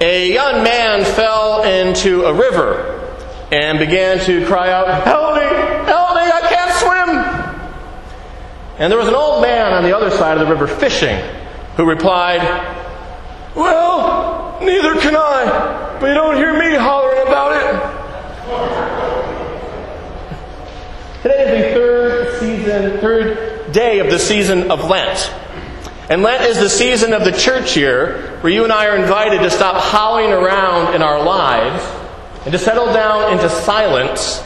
a young man fell into a river and began to cry out, Help me! Help me! I can't swim! And there was an old man on the other side of the river fishing who replied, Well, neither can I, but you don't hear me hollering about it. Today is the third season, third day of the season of Lent. And Lent is the season of the church year where you and I are invited to stop howling around in our lives and to settle down into silence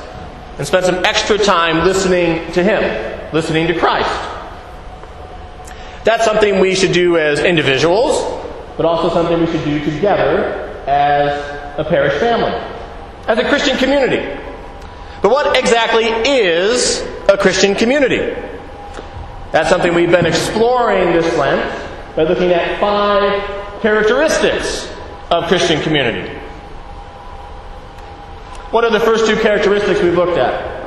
and spend some extra time listening to Him, listening to Christ. That's something we should do as individuals, but also something we should do together as a parish family, as a Christian community. But what exactly is a Christian community? That's something we've been exploring this Lent by looking at five characteristics of Christian community. What are the first two characteristics we've looked at?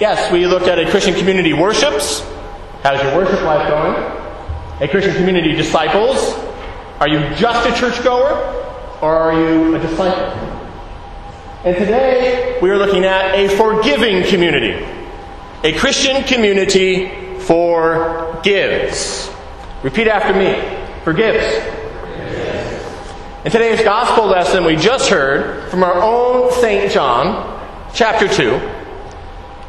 Yes, we looked at a Christian community worships. How's your worship life going? A Christian community disciples. Are you just a churchgoer or are you a disciple? And today we are looking at a forgiving community. A Christian community forgives. Repeat after me. Forgives. In today's gospel lesson, we just heard from our own St. John, chapter 2,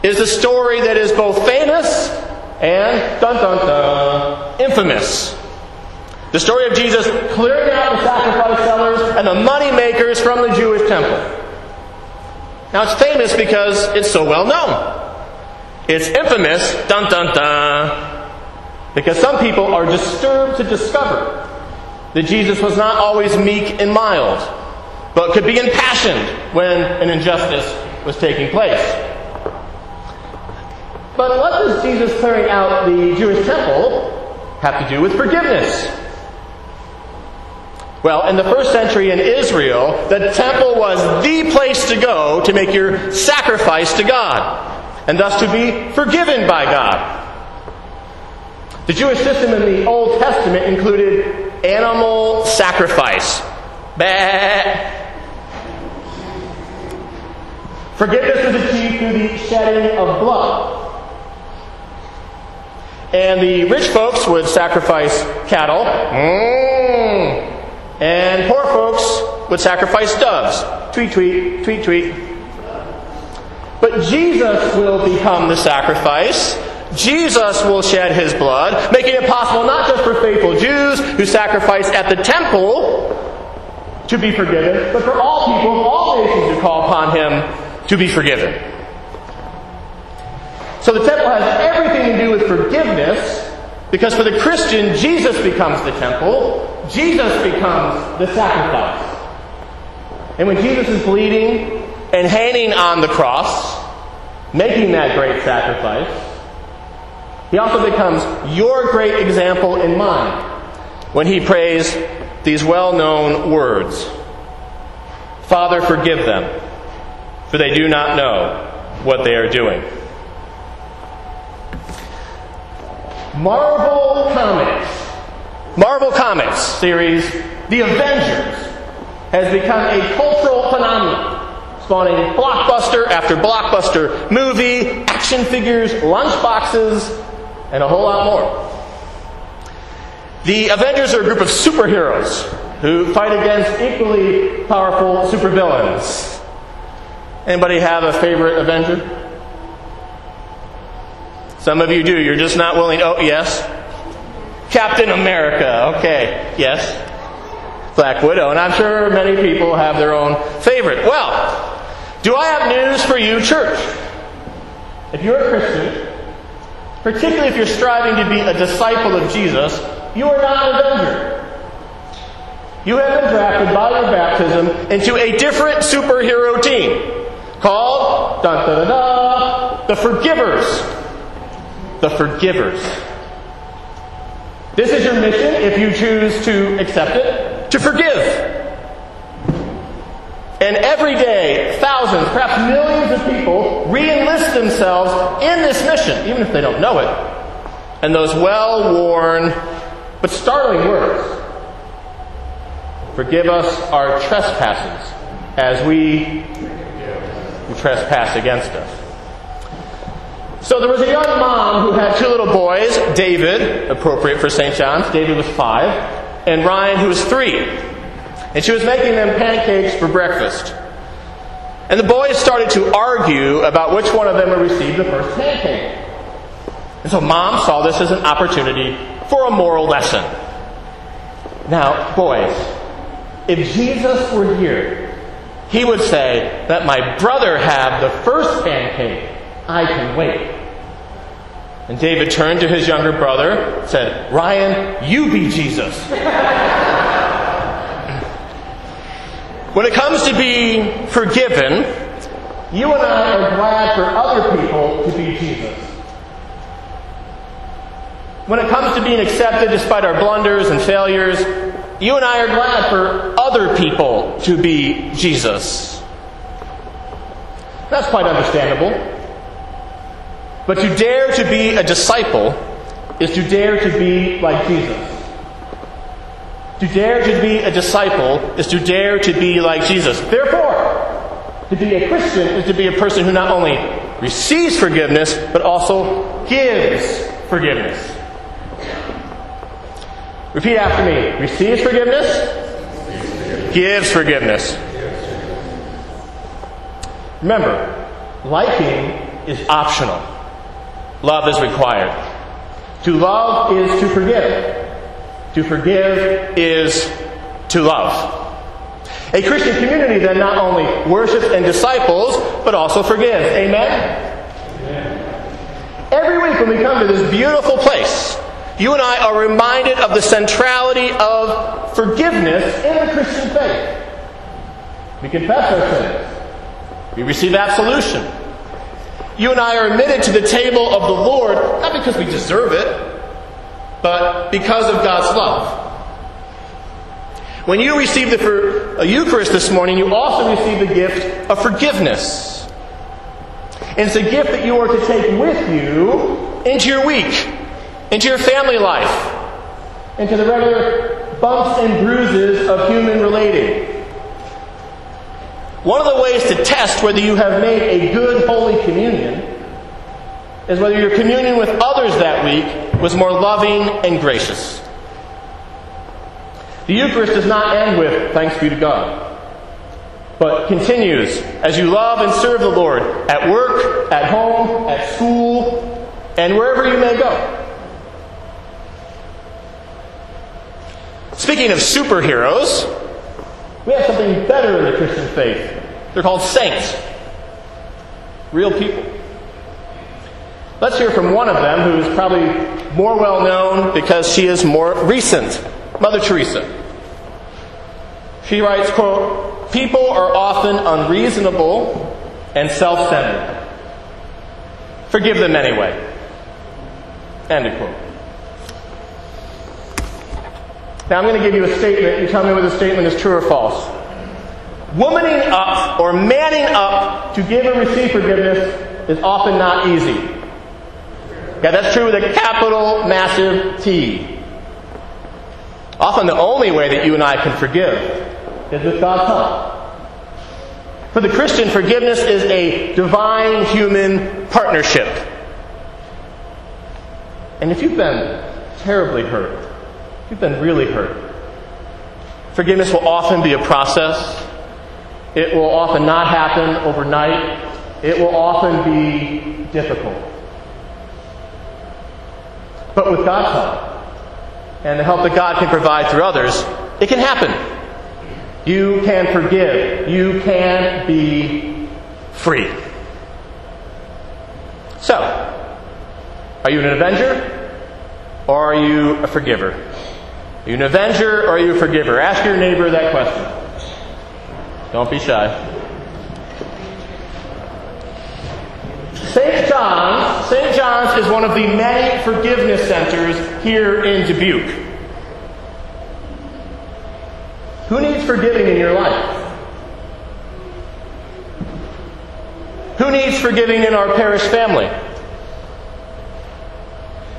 is a story that is both famous and, dun dun dun, infamous. The story of Jesus clearing out the sacrifice sellers and the money makers from the Jewish temple. Now it's famous because it's so well known. It's infamous, dun dun dun, because some people are disturbed to discover that Jesus was not always meek and mild, but could be impassioned when an injustice was taking place. But what does Jesus clearing out the Jewish temple have to do with forgiveness? Well, in the first century in Israel, the temple was the place to go to make your sacrifice to God and thus to be forgiven by God. The Jewish system in the Old Testament included animal sacrifice. Bah. Forgiveness was achieved through the shedding of blood. And the rich folks would sacrifice cattle. Mm. And poor folks would sacrifice doves. Tweet, tweet, tweet, tweet. But Jesus will become the sacrifice. Jesus will shed his blood, making it possible not just for faithful Jews who sacrifice at the temple to be forgiven, but for all people, all nations who call upon him to be forgiven. So the temple has everything to do with forgiveness, because for the Christian, Jesus becomes the temple, Jesus becomes the sacrifice. And when Jesus is bleeding and hanging on the cross, making that great sacrifice, he also becomes your great example in mine when he prays these well known words. Father, forgive them, for they do not know what they are doing. Marvel Comics, Marvel Comics series, The Avengers, has become a cultural phenomenon spawning blockbuster after blockbuster movie, action figures, lunchboxes, and a whole lot more. The Avengers are a group of superheroes who fight against equally powerful supervillains. Anybody have a favorite Avenger? Some of you do. You're just not willing. Oh, yes. Captain America. Okay. Yes. Black Widow. And I'm sure many people have their own favorite. Well, do I have news for you, church? If you're a Christian, particularly if you're striving to be a disciple of Jesus, you are not an avenger. You have been drafted by your baptism into a different superhero team called da da da the Forgivers. The Forgivers. This is your mission if you choose to accept it to forgive. And every day, thousands, perhaps millions of people re enlist themselves in this mission, even if they don't know it. And those well worn but startling words forgive us our trespasses as we trespass against us. So there was a young mom who had two little boys, David, appropriate for St. John's, David was five, and Ryan, who was three. And she was making them pancakes for breakfast. And the boys started to argue about which one of them would receive the first pancake. And so mom saw this as an opportunity for a moral lesson. Now, boys, if Jesus were here, he would say, Let my brother have the first pancake. I can wait. And David turned to his younger brother, said, Ryan, you be Jesus. when it comes to being forgiven, you and I are glad for other people to be Jesus. When it comes to being accepted despite our blunders and failures, you and I are glad for other people to be Jesus. That's quite understandable. But to dare to be a disciple is to dare to be like Jesus. To dare to be a disciple is to dare to be like Jesus. Therefore, to be a Christian is to be a person who not only receives forgiveness, but also gives forgiveness. Repeat after me. Receives forgiveness, gives forgiveness. Remember, liking is optional. Love is required. To love is to forgive. To forgive is to love. A Christian community then not only worships and disciples, but also forgives. Amen? Amen? Every week when we come to this beautiful place, you and I are reminded of the centrality of forgiveness in the Christian faith. We confess our sins. We receive absolution. You and I are admitted to the table of the Lord, not because we deserve it, but because of God's love. When you receive the uh, Eucharist this morning, you also receive the gift of forgiveness. And it's a gift that you are to take with you into your week into your family life, into the regular bumps and bruises of human relating. One of the ways to test whether you have made a good Holy Communion is whether your communion with others that week was more loving and gracious. The Eucharist does not end with thanks be to God, but continues as you love and serve the Lord at work, at home, at school, and wherever you may go. Speaking of superheroes, we have something better in the Christian faith. They're called saints. Real people. Let's hear from one of them who is probably more well known because she is more recent Mother Teresa. She writes, quote, People are often unreasonable and self centered. Forgive them anyway. End of quote. Now I'm going to give you a statement. You tell me whether the statement is true or false. Womaning up or manning up to give and receive forgiveness is often not easy. Yeah, that's true with a capital massive T. Often the only way that you and I can forgive is with God's help. For the Christian, forgiveness is a divine human partnership. And if you've been terribly hurt, if You've been really hurt. Forgiveness will often be a process. It will often not happen overnight. It will often be difficult. But with God's help and the help that God can provide through others, it can happen. You can forgive. You can be free. So, are you an avenger or are you a forgiver? Are you an avenger or are you a forgiver? Ask your neighbor that question. Don't be shy. St. John's, St. John's is one of the many forgiveness centers here in Dubuque. Who needs forgiving in your life? Who needs forgiving in our parish family?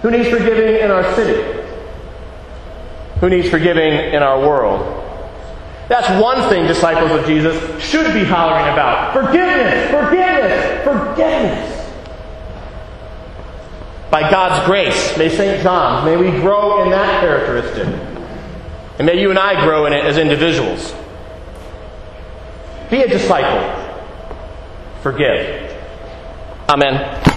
Who needs forgiving in our city? Who needs forgiving in our world? That's one thing disciples of Jesus should be hollering about. Forgiveness, forgiveness, forgiveness. By God's grace, may St. John's, may we grow in that characteristic. And may you and I grow in it as individuals. Be a disciple. Forgive. Amen.